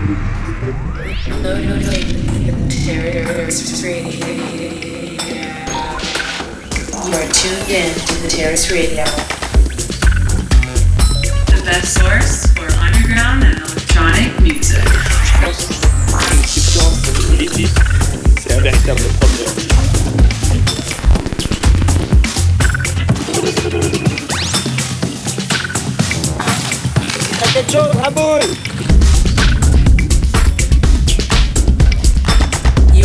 You are tuned in to the Terrace Radio. The best source for underground and electronic music. Attention, Raboul!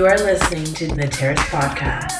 You are listening to the Terrace Podcast.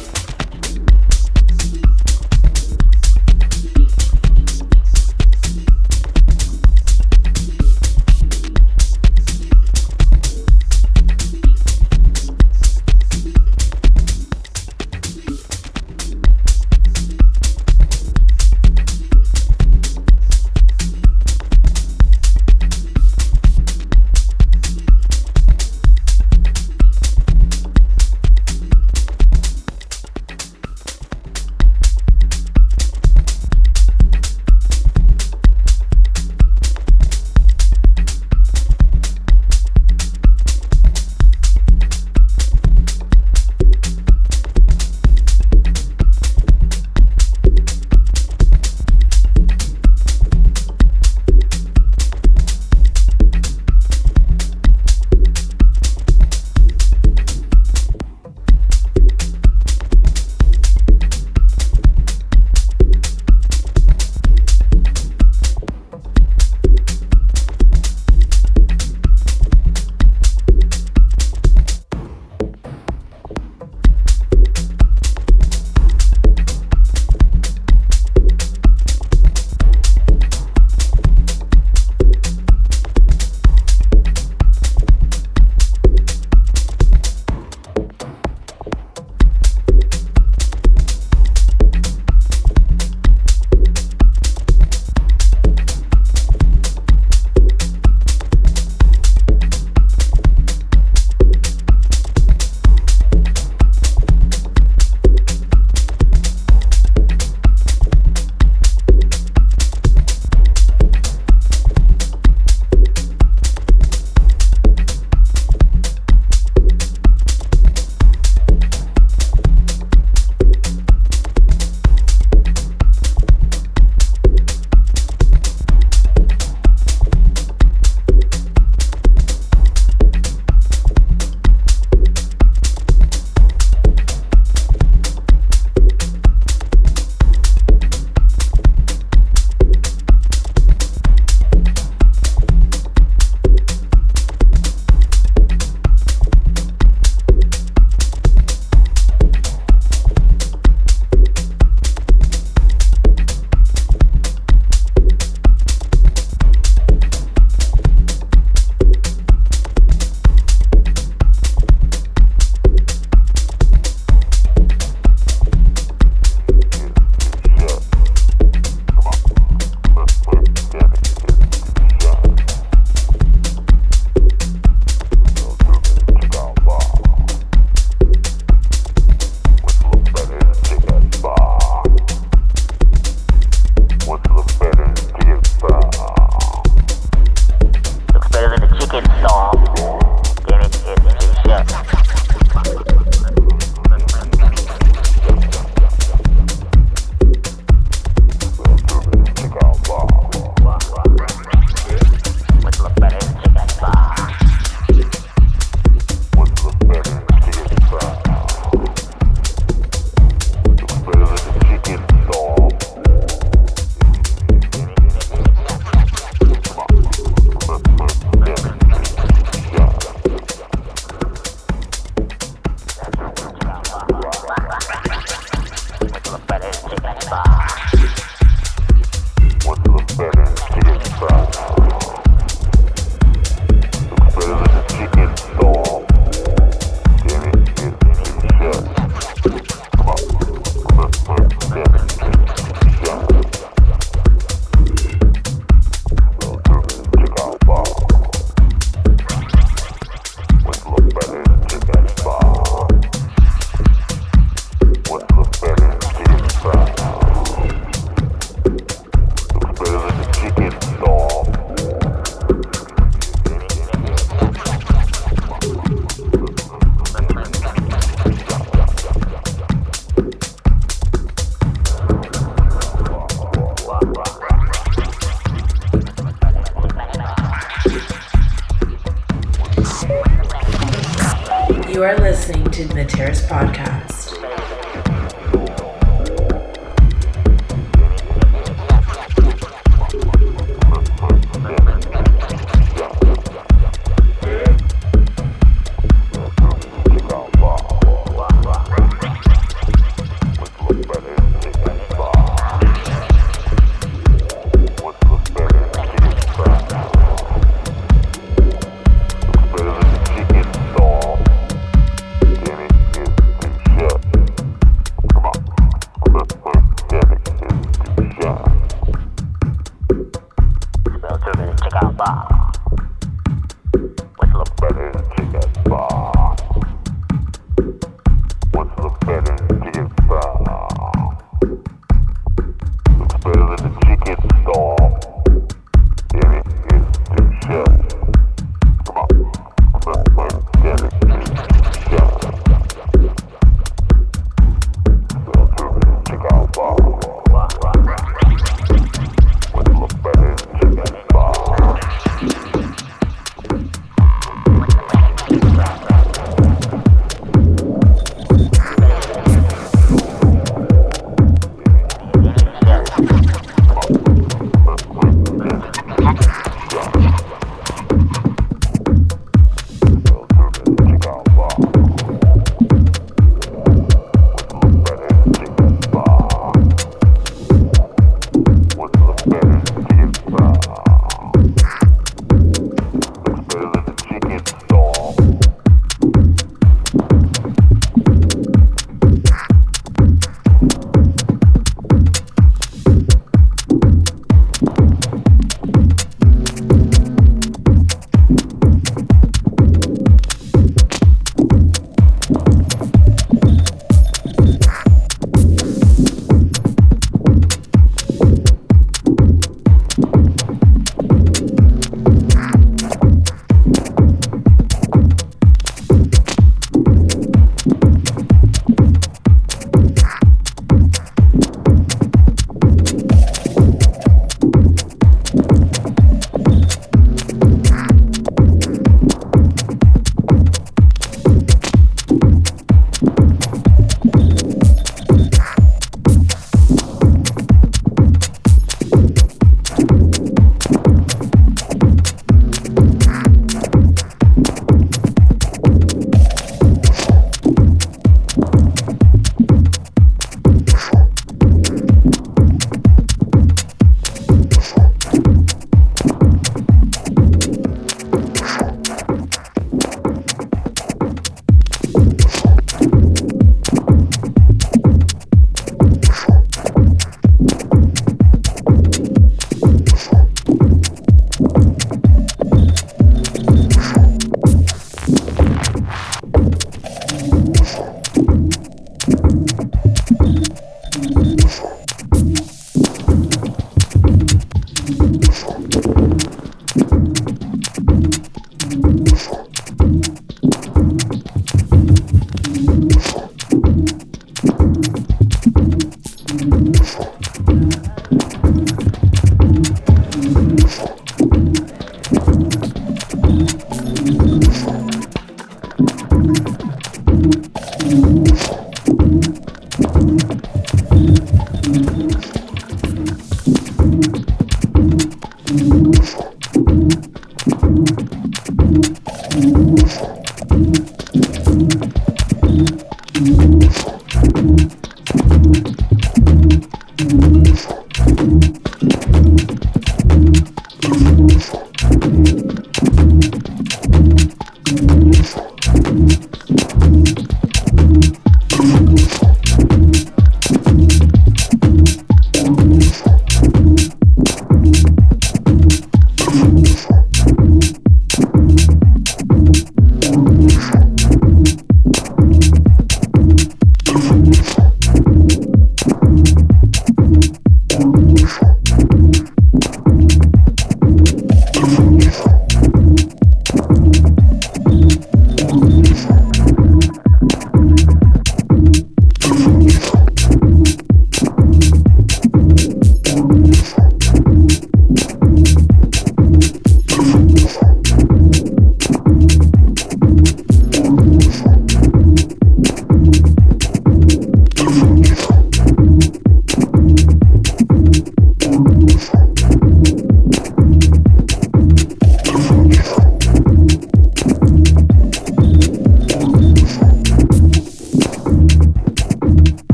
Thank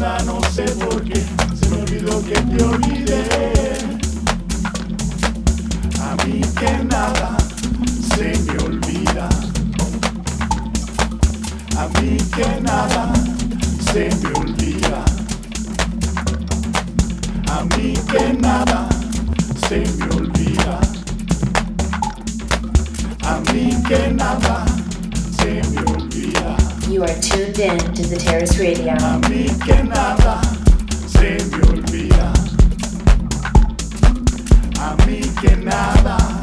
no sé por qué, se me olvidó que te olvidé. A mí que nada se me olvida. A mí que nada se me olvida. A mí que nada se me olvida. A mí que nada se me olvida. You are tuned in to the Terrace Radio. A mí que nada se me olvida. A mí que nada.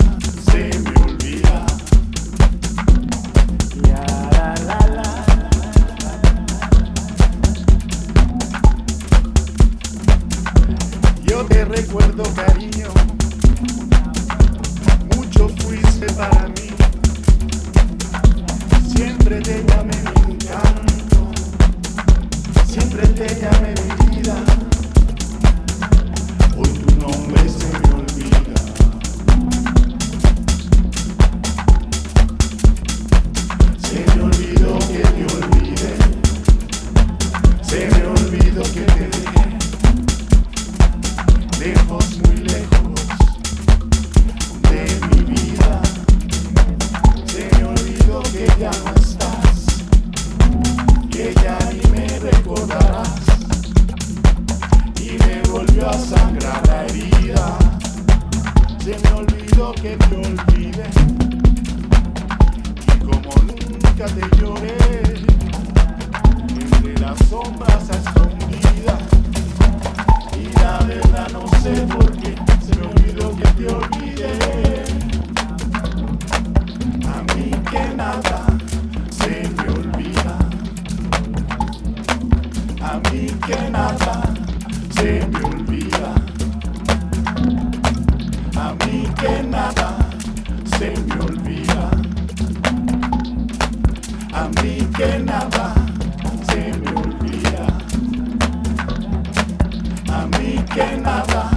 que nada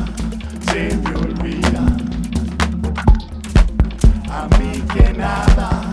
se me olvida. A mí que nada.